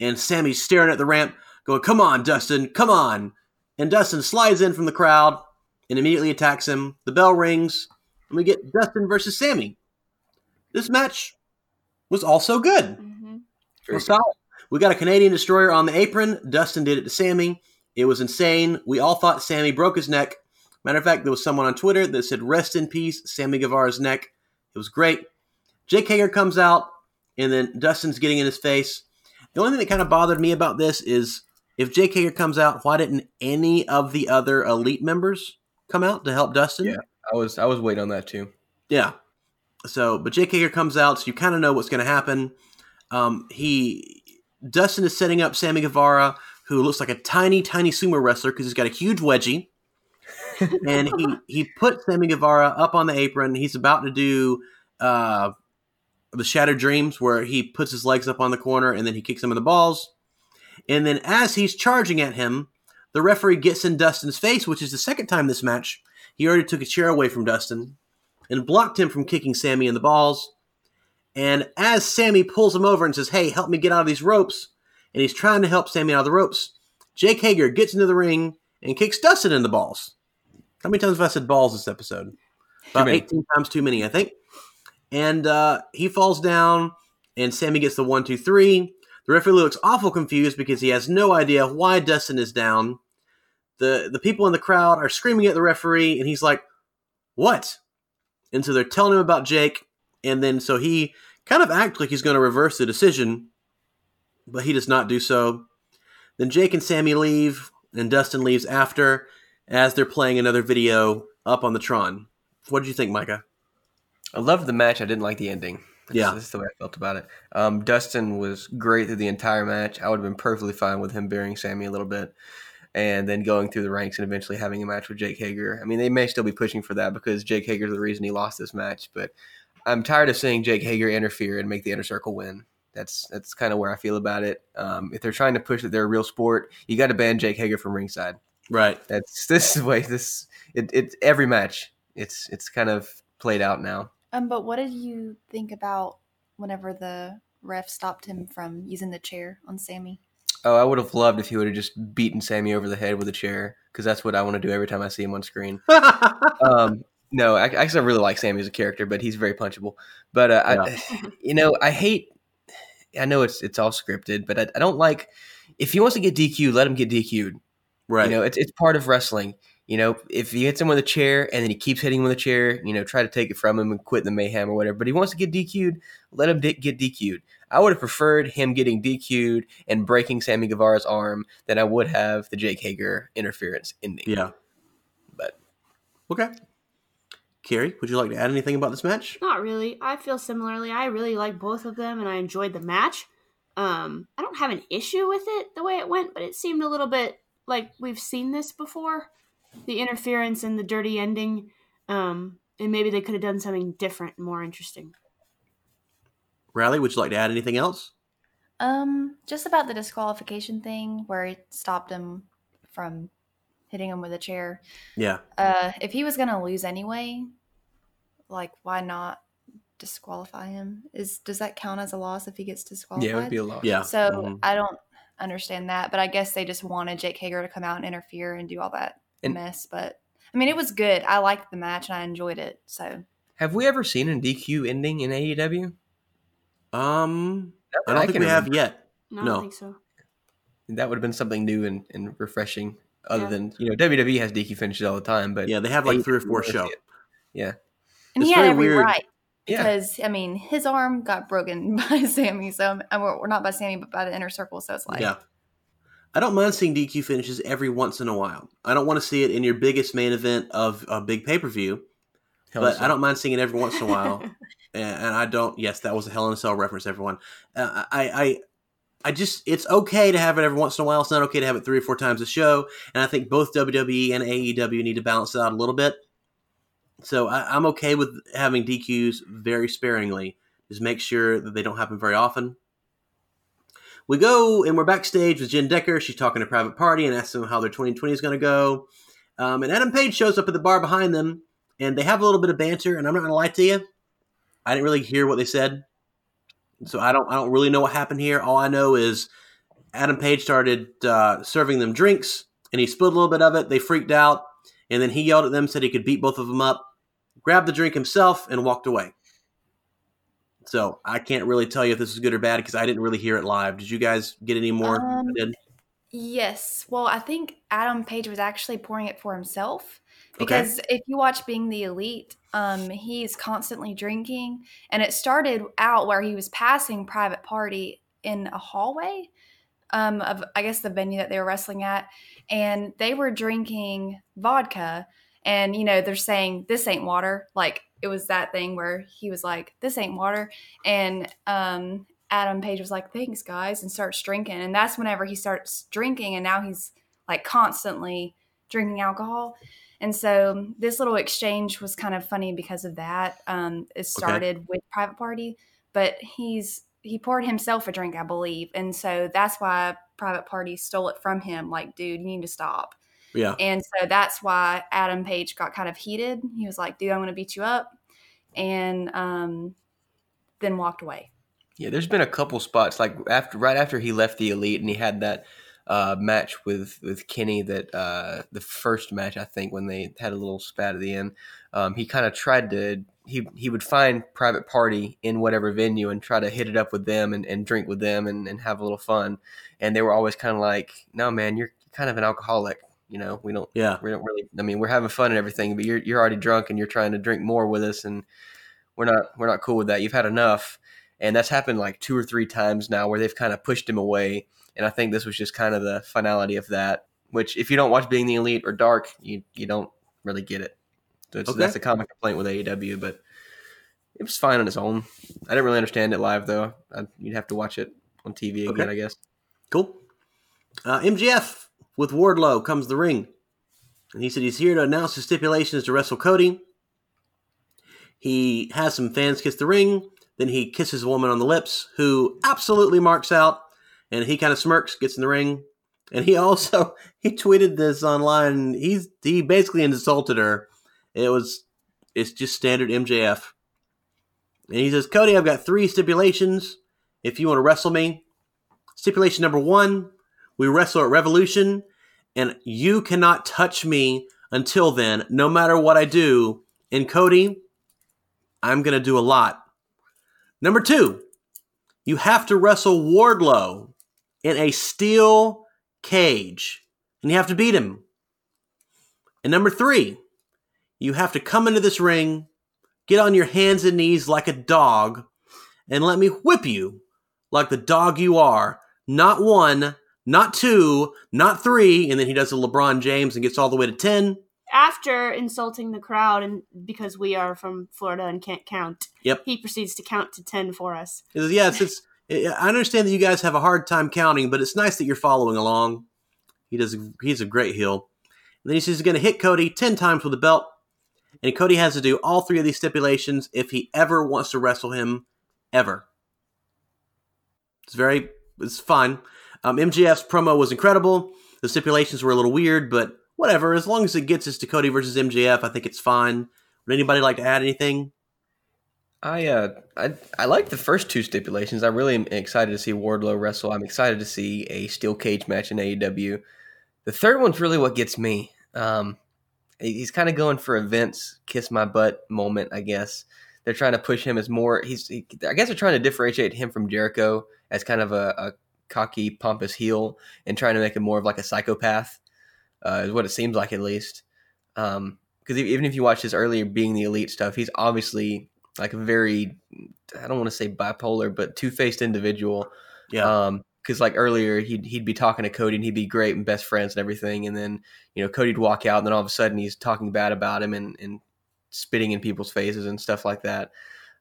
and Sammy's staring at the ramp, going, "Come on, Dustin, come on!" And Dustin slides in from the crowd and immediately attacks him. The bell rings, and we get Dustin versus Sammy. This match was also good. hmm Very Well, solid. We got a Canadian destroyer on the apron. Dustin did it to Sammy. It was insane. We all thought Sammy broke his neck. Matter of fact, there was someone on Twitter that said, Rest in peace, Sammy Guevara's neck. It was great. Jake Hager comes out, and then Dustin's getting in his face. The only thing that kind of bothered me about this is if Jake Hager comes out, why didn't any of the other elite members come out to help Dustin? Yeah. I was I was waiting on that too. Yeah. So, but Jake Hager comes out, so you kind of know what's going to happen. Um, he Dustin is setting up Sammy Guevara, who looks like a tiny, tiny sumo wrestler because he's got a huge wedgie. and he he put Sammy Guevara up on the apron. He's about to do uh, the Shattered Dreams, where he puts his legs up on the corner and then he kicks him in the balls. And then as he's charging at him, the referee gets in Dustin's face, which is the second time this match. He already took a chair away from Dustin and blocked him from kicking Sammy in the balls. And as Sammy pulls him over and says, Hey, help me get out of these ropes, and he's trying to help Sammy out of the ropes, Jake Hager gets into the ring and kicks Dustin in the balls. How many times have I said balls this episode? About many. 18 times too many, I think. And uh, he falls down, and Sammy gets the one, two, three. The referee looks awful confused because he has no idea why Dustin is down. The the people in the crowd are screaming at the referee, and he's like, "What?" And so they're telling him about Jake, and then so he kind of acts like he's going to reverse the decision, but he does not do so. Then Jake and Sammy leave, and Dustin leaves after, as they're playing another video up on the Tron. What did you think, Micah? I loved the match. I didn't like the ending. That's, Yeah. that's the way I felt about it. Um, Dustin was great through the entire match. I would have been perfectly fine with him burying Sammy a little bit, and then going through the ranks and eventually having a match with Jake Hager. I mean, they may still be pushing for that because Jake Hager's the reason he lost this match. But I'm tired of seeing Jake Hager interfere and make the inner circle win. That's that's kind of where I feel about it. Um, if they're trying to push that they're a real sport, you got to ban Jake Hager from ringside. Right. That's this way this it, it every match. It's it's kind of played out now. Um, but what did you think about whenever the ref stopped him from using the chair on Sammy? Oh, I would have loved if he would have just beaten Sammy over the head with a chair because that's what I want to do every time I see him on screen. Um, no, I, I actually really like Sammy as a character, but he's very punchable. But uh, I, you know, I hate. I know it's it's all scripted, but I, I don't like if he wants to get DQ, let him get DQ'd. right. You know, it's it's part of wrestling. You know, if he hits him with a chair and then he keeps hitting him with a chair, you know, try to take it from him and quit the mayhem or whatever. But he wants to get DQ'd, let him di- get DQ'd. I would have preferred him getting DQ'd and breaking Sammy Guevara's arm than I would have the Jake Hager interference ending. yeah. But Okay. Carrie, would you like to add anything about this match? Not really. I feel similarly. I really like both of them, and I enjoyed the match. Um, I don't have an issue with it the way it went, but it seemed a little bit like we've seen this before. The interference and the dirty ending. Um, and maybe they could have done something different and more interesting. Riley, would you like to add anything else? Um, just about the disqualification thing where it stopped him from hitting him with a chair. Yeah. Uh, if he was gonna lose anyway, like why not disqualify him? Is does that count as a loss if he gets disqualified? yeah, it would be a loss. Yeah. So Mhm. I don't understand that, but I guess they just wanted Jake Hager to come out and interfere and do all that And- mess. But I mean, it was good. I liked the match and I enjoyed it. So Have we ever seen a DQ ending in AEW? Um, I don't think can we have yet. No, I don't think so. That would have been something new and, and refreshing. Other Yeah. than you know, WWE has DQ finishes all the time, but Yeah, they have like three or four doesn't show. it. Yeah, and It's he had every weird. right Yeah. because I mean his arm got broken by Sammy. So and we're, we're not by Sammy, but by the inner circle. So it's like yeah. I don't mind seeing DQ finishes every once in a while. I don't want to see it in your biggest main event of a big pay per view, Hell in a but I don't mind seeing it every once in a while. and, and I don't. Yes, that was a Hell in a Cell reference, everyone. Uh, I, I, just it's okay to have it every once in a while. It's not okay to have it three or four times a show. And I think both WWE and AEW need to balance it out a little bit. So I, I'm okay with having DQs very sparingly. Just make sure that they don't happen very often. We go and we're backstage with Jenn Decker. She's talking to Private Party and asks them how their 2020 is going to go. Um, and Adam Page shows up at the bar behind them, and they have a little bit of banter. And I'm not going to lie to you, I didn't really hear what they said, so I don't I don't really know what happened here. All I know is Adam Page started uh, serving them drinks, and he spilled a little bit of it. They freaked out, and then he yelled at them, said he could beat both of them up, grabbed the drink himself, and walked away. So I can't really tell you if this is good or bad because I didn't really hear it live. Did you guys get any more? Um. Yes. Well, I think Adam Page was actually pouring it for himself Okay. because if you watch Being the Elite, um, he's constantly drinking, and it started out where he was passing Private Party in a hallway um, of I guess the venue that they were wrestling at, and they were drinking vodka, and you know they're saying this ain't water, like it was that thing where he was like this ain't water, and um, Adam Page was like, "Thanks, guys," and starts drinking, and that's whenever he starts drinking, and now he's like constantly drinking alcohol. And so this little exchange was kind of funny because of that. Um, it started with Private Party, but he's he poured himself a drink, I believe, and so that's why Private Party stole it from him. Like, dude, you need to stop. Yeah. And so that's why Adam Page got kind of heated. He was like, dude, I'm going to beat you up. And um, then walked away. Yeah, there's been a couple spots like after right after he left the elite and he had that uh, match with with Kenny that uh, the first match I think when they had a little spat at the end. Um, he kind of tried to he he would find private party in whatever venue and try to hit it up with them and, and drink with them and, and have a little fun. And they were always kind of like, no man, you're kind of an alcoholic. You know, we don't Yeah. we don't really. I mean, we're having fun and everything, but you're you're already drunk and you're trying to drink more with us, and we're not we're not cool with that. You've had enough, and that's happened like two or three times now where they've kind of pushed him away. And I think this was just kind of the finality of that. Which, if you don't watch Being the Elite or Dark, you you don't really get it. So Okay. That's a common complaint with AEW, but it was fine on its own. I didn't really understand it live though. I, you'd have to watch it on TV again, Okay. I guess. Cool. Uh, MJF with Wardlow comes the ring. And he said he's here to announce his stipulations to wrestle Cody. He has some fans kiss the ring. Then he kisses a woman on the lips who absolutely marks out. And he kind of smirks, gets in the ring. And he also he tweeted this online. He's he basically insulted her. It was it's just standard MJF. And he says, Cody, I've got three stipulations. If you want to wrestle me, Stipulation number one we wrestle at Revolution, and you cannot touch me until then, no matter what I do. And Cody, I'm going to do a lot. Number two, you have to wrestle Wardlow in a steel cage, and you have to beat him. And number three, you have to come into this ring, get on your hands and knees like a dog, and let me whip you like the dog you are. Not one, not two, not three, and then he does a LeBron James and gets all the way to 10. After insulting the crowd, and because we are from Florida and can't count, Yep. he proceeds to count to ten for us. Says, yes, it's, I understand that you guys have a hard time counting, but it's nice that you're following along. He does. He's a great heel. And then he says he's going to hit Cody 10 times with a belt. And Cody has to do all three of these stipulations if he ever wants to wrestle him, ever. It's very, it's fine. Um, MJF's promo was incredible. The stipulations were a little weird, but whatever. As long as it gets us to Cody versus MJF, I think it's fine. Would anybody like to add anything? I uh I I like the first two stipulations. I really am excited to see Wardlow wrestle. I'm excited to see a steel cage match in AEW. The third one's really what gets me. Um, he's kind of going for Vince kiss my butt moment, I guess. They're trying to push him as more. He's he, I guess they're trying to differentiate him from Jericho as kind of a, a cocky, pompous heel and trying to make him more of like a psychopath. Uh, is what it seems like at least. Um, because even if you watch his earlier being the elite stuff, he's obviously like a very I don't want to say bipolar, but two faced individual. Yeah. Um, because like earlier he'd he'd be talking to Cody and he'd be great and best friends and everything, and then you know Cody'd walk out and then all of a sudden he's talking bad about him and and spitting in people's faces and stuff like that.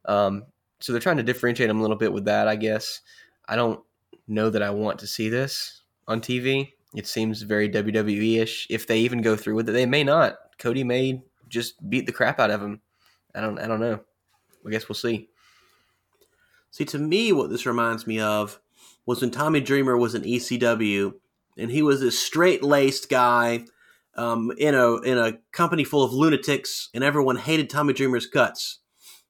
Um, so they're trying to differentiate him a little bit with that, I guess. I don't know that I want to see this on TV. It seems very WWE ish. If they even go through with it, they may not. Cody may just beat the crap out of him. I don't. I don't know. I guess we'll see. See, to me, what this reminds me of was when Tommy Dreamer was in ECW, and he was this straight laced guy um, in a in a company full of lunatics, and everyone hated Tommy Dreamer's cuts.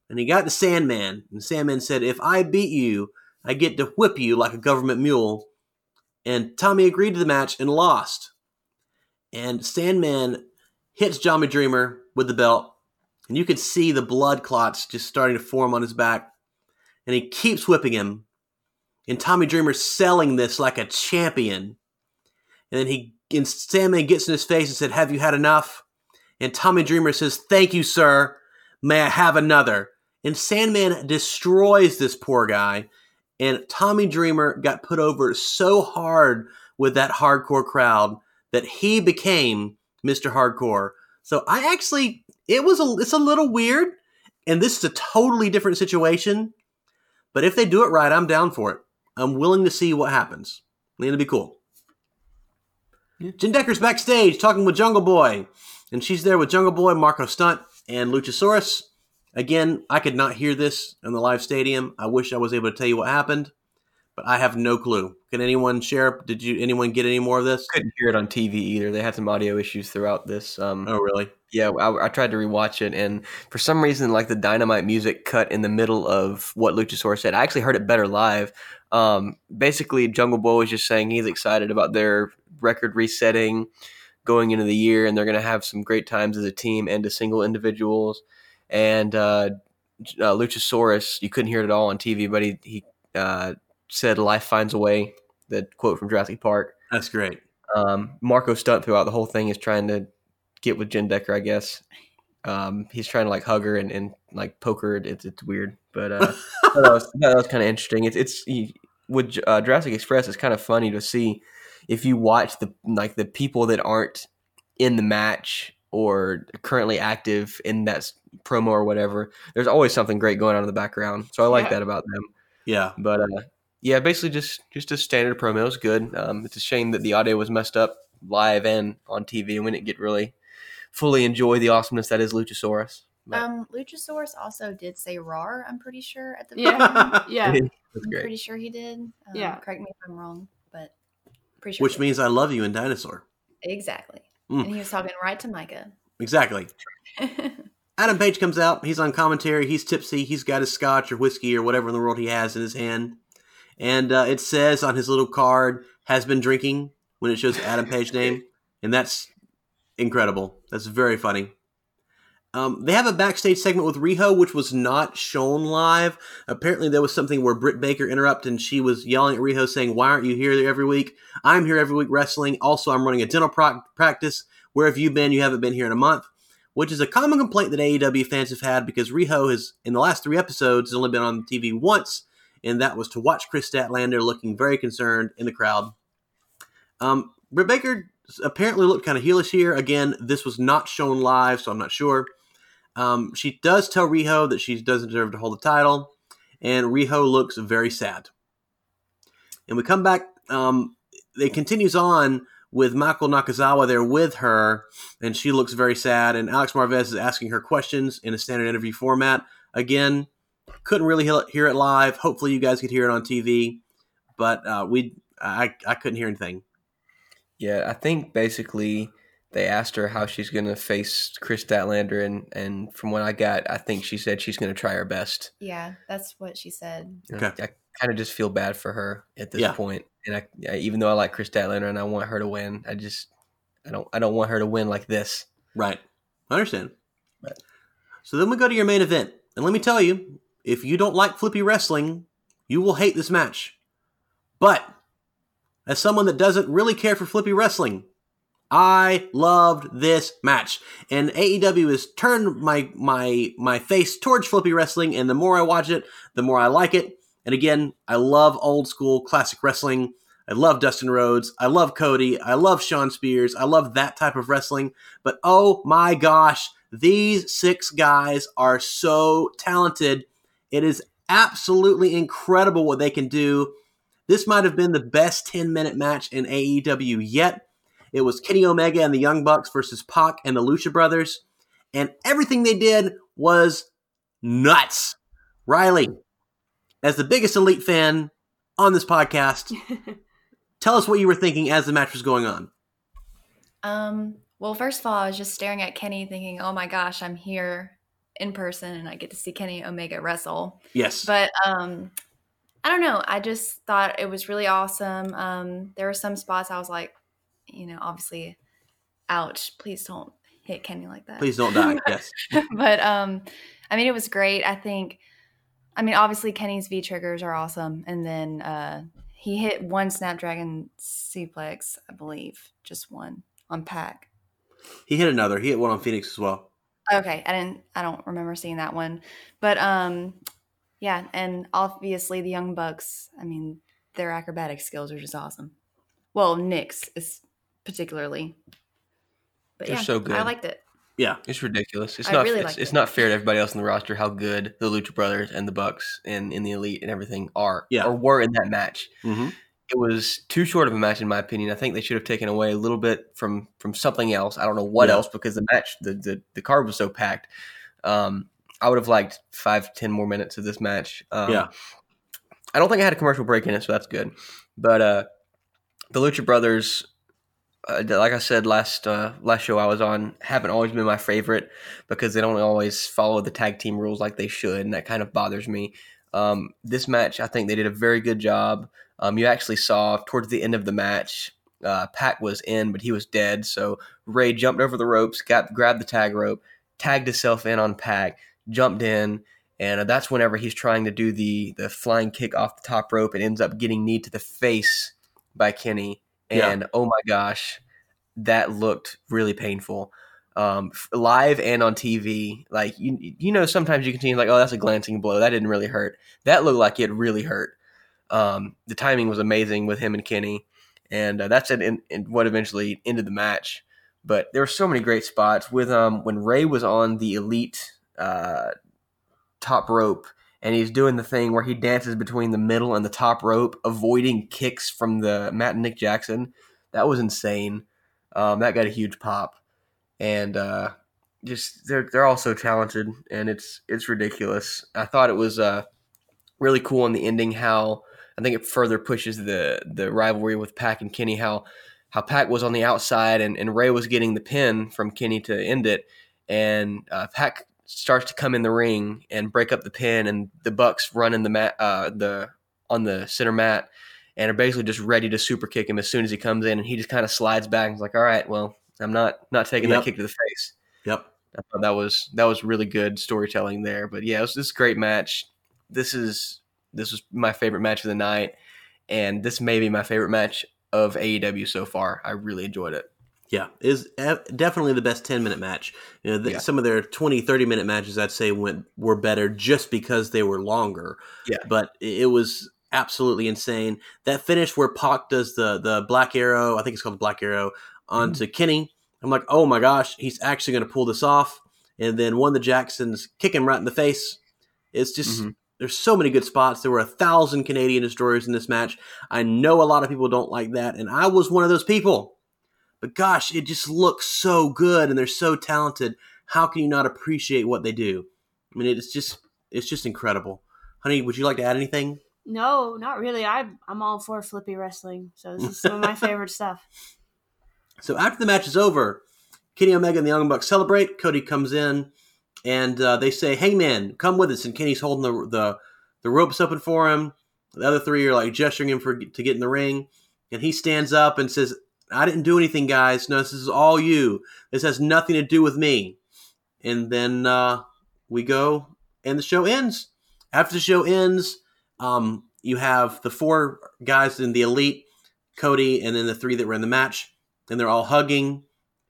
And he got to Sandman, and Sandman said, "If I beat you, I get to whip you like a government mule." And Tommy agreed to the match and lost. And Sandman hits Tommy Dreamer with the belt, and you could see the blood clots just starting to form on his back and he keeps whipping him. And Tommy Dreamer's selling this like a champion. And then he and Sandman gets in his face and said, Have you had enough? And Tommy Dreamer says, Thank you, sir. May I have another? And Sandman destroys this poor guy. And Tommy Dreamer got put over so hard with that hardcore crowd that he became Mr. Hardcore. So I actually it was a it's a little weird. And this is a totally different situation But if they do it right, I'm down for it. I'm willing to see what happens. It'll be cool. Yeah. Jenn Decker's backstage talking with Jungle Boy, and she's there with Jungle Boy, Marco Stunt, and Luchasaurus. Again, I could not hear this in the live stadium. I wish I was able to tell you what happened, but I have no clue. Can anyone share? Did you anyone get any more of this? Couldn't hear it on TV either. They had some audio issues throughout this. Um, Oh, really? Yeah, I, I tried to rewatch it, and for some reason, like the dynamite music cut in the middle of what Luchasaurus said. I actually heard it better live. Um, basically, Jungle Boy was just saying he's excited about their record resetting going into the year, and they're going to have some great times as a team and as single individuals. And uh, uh, Luchasaurus, you couldn't hear it at all on TV, but he he uh, said "Life finds a way." The quote from Jurassic Park. That's great. Um, Marco Stunt throughout the whole thing is trying to get with Jenn Decker, I guess. Um, he's trying to like hug her and, and like poke her. It's it's weird, but uh, that was that was kind of interesting. It's it's he, with uh, Jurassic Express. It's kind of funny to see if you watch the like the people that aren't in the match or currently active in that promo or whatever. There's always something great going on in the background, so I like Yeah. that about them. Yeah. But uh, yeah, basically just just a standard promo. It's good. Um, it's a shame that the audio was messed up live and on TV, and we didn't get really fully enjoy the awesomeness that is Luchasaurus. But Um, Luchasaurus also did say "rar." I'm pretty sure at the Yeah, yeah. I'm great. pretty sure he did. Um, Yeah. Correct me if I'm wrong, but pretty sure. Which he did. means I love you in Dinosaur. exactly. Mm. And he was talking right to Micah. Exactly. Adam Page comes out. He's on commentary. He's tipsy. He's got his scotch or whiskey or whatever in the world he has in his hand. And uh, it says on his little card, has been drinking when it shows Adam Page name. And that's incredible. That's very funny. Um, they have a backstage segment with Riho, which was not shown live. Apparently, there was something where Britt Baker interrupted and she was yelling at Riho, saying, Why aren't you here every week? I'm here every week wrestling. Also, I'm running a dental pro- practice. Where have you been? You haven't been here in a month which is a common complaint that AEW fans have had because Riho has, in the last three episodes, has only been on TV once, and that was to watch Kris Statlander looking very concerned in the crowd. Um, Britt Baker apparently looked kind of heelish here. Again, this was not shown live, so I'm not sure. Um, she does tell Riho that she doesn't deserve to hold the title, and Riho looks very sad. And we come back. Um, it continues on with Michael Nakazawa there with her, and she looks very sad. And Alex Marvez is asking her questions in a standard interview format. Again, couldn't really hear hear it live. Hopefully, you guys could hear it on TV, but uh, we I, I couldn't hear anything. Yeah, I think basically they asked her how she's going to face Kris Statlander, and and from what I got, I think she said she's going to try her best. yeah, that's what she said. Okay. I, kind of just feel bad for her at this Yeah. point. and I, I even though I like Kris Statlander and I want her to win, I just I don't I don't want her to win like this. Right, I understand. Right. So then we go to your main event, and let me tell you, if you don't like flippy wrestling, you will hate this match. But as someone that doesn't really care for flippy wrestling, I loved this match, and AEW has turned my my my face towards flippy wrestling, and the more I watch it, the more I like it. And again, I love old school classic wrestling. I love Dustin Rhodes. I love Cody. I love Shawn Spears. I love that type of wrestling. But oh my gosh, these six guys are so talented. It is absolutely incredible what they can do. This might have been the best 10 minute match in AEW yet. It was Kenny Omega and the Young Bucks versus Pac and the Lucha Brothers. And everything they did was nuts. Riley, as the biggest elite fan on this podcast, tell us what you were thinking as the match was going on. Um, well, first of all, I was just staring at Kenny thinking, oh my gosh, I'm here in person and I get to see Kenny Omega wrestle. Yes. But um, I don't know. I just thought it was really awesome. Um, there were some spots I was like, you know, obviously, ouch, please don't hit Kenny like that. Please don't die. Yes. but um, I mean, it was great. I think, I mean, obviously Kenny's V triggers are awesome, and then uh, he hit one Snapdragon suplex, I believe, just one on Pac. He hit another. He hit one on Phoenix as well. Okay, I didn't, I don't remember seeing that one, but um, yeah, and obviously the Young Bucks. I mean, their acrobatic skills are just awesome. Well, Nick's is particularly, but They're yeah, so good. I liked it. Yeah. It's ridiculous. It's I not. really it's, liked it's it. not fair to everybody else in the roster how good the Lucha Brothers and the Bucks and in the Elite and everything are. Yeah. Or were in that match. Mm-hmm. It was too short of a match in my opinion. I think they should have taken away a little bit from from something else. I don't know what Yeah. else because the match the the, the card was so packed. Um, I would have liked five ten more minutes of this match. Um, Yeah. I don't think I had a commercial break in it, so that's good. But uh, the Lucha Brothers, uh, like I said last uh, last show I was on, haven't always been my favorite because they don't always follow the tag team rules like they should, and that kind of bothers me. Um, this match, I think they did a very good job. Um, you actually saw towards the end of the match, uh, Pac was in, but he was dead. So Ray jumped over the ropes, got grabbed the tag rope, tagged himself in on Pac, jumped in, and uh, that's whenever he's trying to do the the flying kick off the top rope and ends up getting knee to the face by Kenny. Yeah. And oh my gosh, that looked really painful. Um, live and on TV, like you, you know, sometimes you can see like, oh, that's a glancing blow. That didn't really hurt. That looked like it really hurt. Um, the timing was amazing with him and Kenny, and uh, that's it. In, in what eventually ended the match. But there were so many great spots with um when Ray was on the elite uh, top rope and he's doing the thing where he dances between the middle and the top rope, avoiding kicks from the Matt and Nick Jackson. That was insane. Um, that got a huge pop, and uh, just they're they're all so talented, and it's it's ridiculous. I thought it was uh, really cool in the ending how I think it further pushes the the rivalry with Pac and Kenny. How how Pac was on the outside and, and Ray was getting the pin from Kenny to end it, and uh, Pac starts to come in the ring and break up the pin, and the Bucks run in the mat uh, the on the center mat and are basically just ready to super kick him as soon as he comes in, and he just kind of slides back and is like, "All right, well, I'm not not taking Yep. that kick to the face." Yep. I thought that was that was really good storytelling there. But yeah, it was this great match. This is this was my favorite match of the night, and this may be my favorite match of AEW so far. I really enjoyed it. Yeah, is definitely the best 10 minute match. You know, the, Yeah. some of their 20, 30 minute matches I'd say went were better just because they were longer. Yeah. But it was absolutely insane. That finish where Pac does the the black arrow, I think it's called the black arrow, onto Kenny. I'm like, "Oh my gosh, he's actually going to pull this off." And then one of the Jacksons kick him right in the face. It's just Mhm. There's so many good spots. There were a thousand Canadian destroyers in this match. I know a lot of people don't like that, and I was one of those people. But gosh, it just looks so good and they're so talented. How can you not appreciate what they do? I mean, it's just it's just incredible. Honey, would you like to add anything? No, not really. I'm I'm all for flippy wrestling. So this is some of my favorite stuff. So after the match is over, Kenny Omega and the Young Bucks celebrate. Cody comes in, and uh, they say, "Hey, man, come with us." And Kenny's holding the the the ropes open for him. The other three are like gesturing him for to get in the ring, and he stands up and says, "I didn't do anything, guys. No, this is all you. This has nothing to do with me." And then uh, we go, and the show ends. After the show ends, um, you have the four guys in the elite, Cody, and then the three that were in the match, and they're all hugging,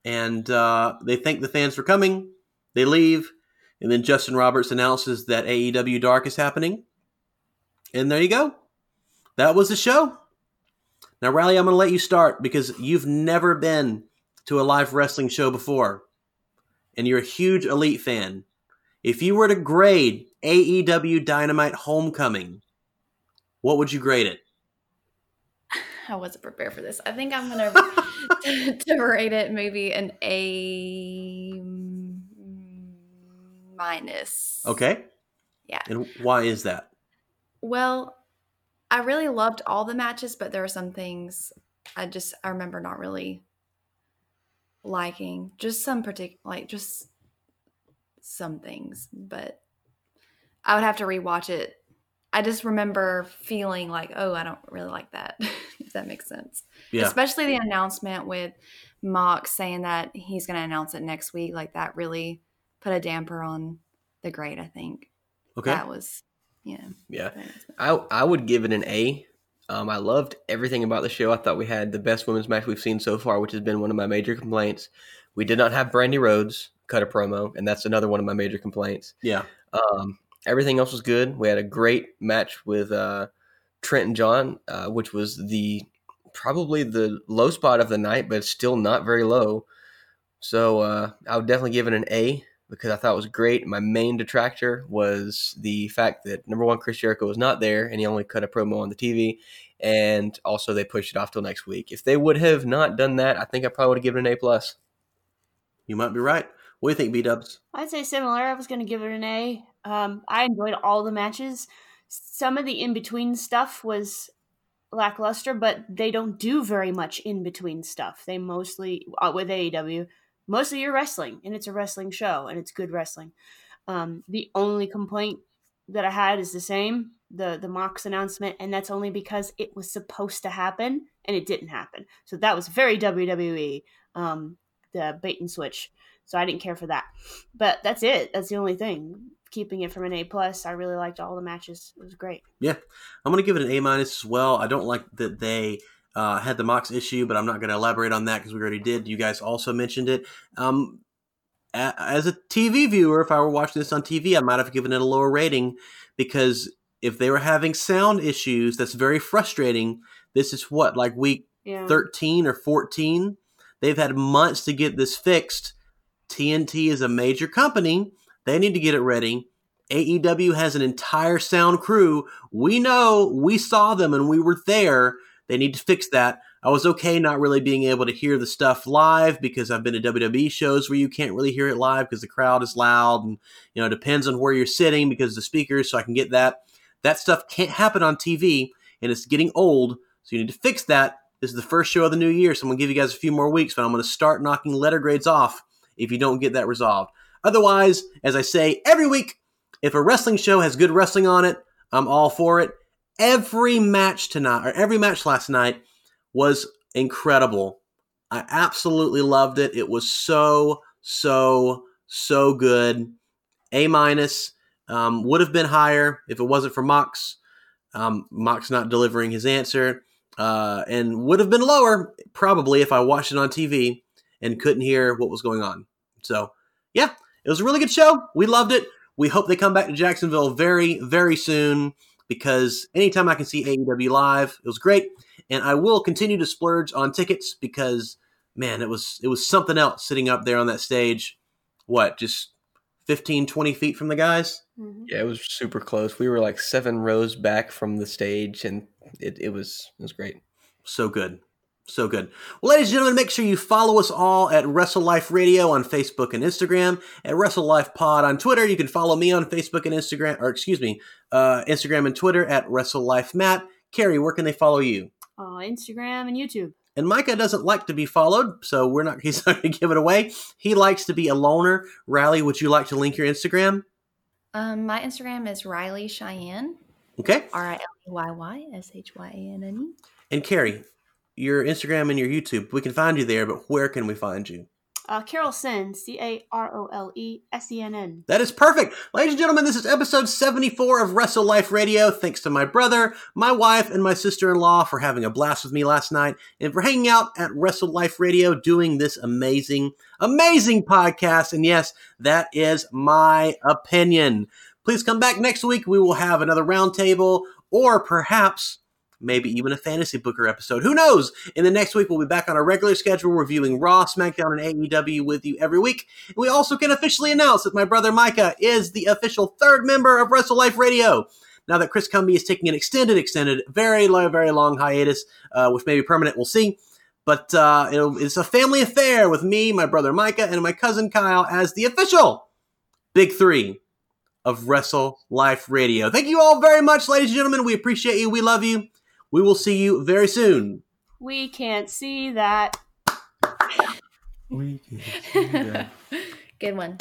and uh, they thank the fans for coming. They leave, and then Justin Roberts announces that AEW Dark is happening, and there you go. That was the show. Now, Riley, I'm going to let you start because you've never been to a live wrestling show before, and you're a huge elite fan. If you were to grade AEW Dynamite Homecoming, what would you grade it? I wasn't prepared for this. I think I'm gonna to rate it maybe an A minus. Okay. Yeah. And why is that? Well, I really loved all the matches, but there are some things I just I remember not really liking. Just some particular like just some things, but I would have to rewatch it. I just remember feeling like, oh, I don't really like that. if that makes sense. Yeah. Especially the announcement with Mox saying that he's going to announce it next week. Like that really put a damper on the grade. I think Okay. that was, yeah. Yeah. I I would give it an A. Um, I loved everything about the show. I thought we had the best women's match we've seen so far, which has been one of my major complaints. We did not have Brandi Rhodes cut a promo, and that's another one of my major complaints. Yeah. Um, everything else was good. We had a great match with uh, Trent and John, uh, which was the probably the low spot of the night, but still not very low. So uh, I would definitely give it an A because I thought it was great. My main detractor was the fact that number one, Chris Jericho was not there and he only cut a promo on the TV. And also they pushed it off till next week. If they would have not done that, I think I probably would have given it an A plus. You might be right. What do you think, B Dubs? I'd say similar. I was going to give it an A. Um, I enjoyed all the matches. Some of the in between stuff was lackluster, but they don't do very much in between stuff. They mostly, uh, with AEW, mostly you're wrestling, and it's a wrestling show, and it's good wrestling. Um, the only complaint that I had is the same the the Mox announcement, and that's only because it was supposed to happen and it didn't happen. So that was very WWE, um, the bait and switch. So I didn't care for that. But that's it. That's the only thing. Keeping it from an A plus. I really liked all the matches. It was great. Yeah, I'm gonna give it an A minus as well. I don't like that they uh, had the Mox issue, but I'm not gonna elaborate on that because we already did. You guys also mentioned it. Um, a- as a TV viewer, if I were watching this on TV, I might have given it a lower rating because if they were having sound issues, that's very frustrating. This is what like week Yeah. 13 or 14. They've had months to get this fixed. TNT is a major company. They need to get it ready. AEW has an entire sound crew. We know, we saw them and we were there. They need to fix that. I was okay not really being able to hear the stuff live because I've been to WWE shows where you can't really hear it live because the crowd is loud and you know it depends on where you're sitting because the speakers so I can get that. That stuff can't happen on TV and it's getting old, so you need to fix that. This is the first show of the new year, so I'm gonna give you guys a few more weeks, but I'm gonna start knocking letter grades off if you don't get that resolved. Otherwise, as I say every week, if a wrestling show has good wrestling on it, I'm all for it. Every match tonight, or every match last night, was incredible. I absolutely loved it. It was so, so, so good. A minus. Um, would have been higher if it wasn't for Mox. Um, Mox not delivering his answer. Uh, and would have been lower probably if I watched it on TV and couldn't hear what was going on. So, yeah, it was a really good show. We loved it. We hope they come back to Jacksonville very, very soon because anytime I can see AEW live, it was great. And I will continue to splurge on tickets because, man, it was it was something else sitting up there on that stage. What, just 15, 20 feet from the guys? Mhm. Yeah, it was super close. We were like seven rows back from the stage, and it, it was it was great. So good. So good. Well, ladies and gentlemen, make sure you follow us all at Wrestle Life Radio on Facebook and Instagram, at Wrestle Life Pod on Twitter. You can follow me on Facebook and Instagram, or excuse me, uh, Instagram and Twitter at Wrestle Life Matt. Carrie, where can they follow you? Uh, Instagram and YouTube. And Micah doesn't like to be followed, so we're not. He's not going to give it away. He likes to be a loner. Riley, would you like to link your Instagram? Um, my Instagram is Riley Cheyenne. Okay. R I L E Y Y S H Y A N N E. And Carrie, your Instagram and your YouTube. We can find you there, but where can we find you? Uh, Carol Sen, C A R O L E S E N N. That is perfect. Ladies and gentlemen, this is episode 74 of Wrestle Life Radio. Thanks to my brother, my wife, and my sister in law for having a blast with me last night and for hanging out at Wrestle Life Radio doing this amazing, amazing podcast. And yes, that is my opinion. Please come back next week. We will have another roundtable or perhaps maybe even a fantasy booker episode. Who knows? In the next week, we'll be back on our regular schedule reviewing Raw, SmackDown, and AEW with you every week. We also can officially announce that my brother Micah is the official third member of Wrestle Life Radio. Now that Chris Cumby is taking an extended, extended, very, long, very long hiatus, uh, which may be permanent, we'll see. But uh, it's a family affair with me, my brother Micah, and my cousin Kyle as the official Big Three of Wrestle Life Radio. Thank you all very much, ladies and gentlemen. We appreciate you. We love you. We will see you very soon. We can't see that. We can Good one.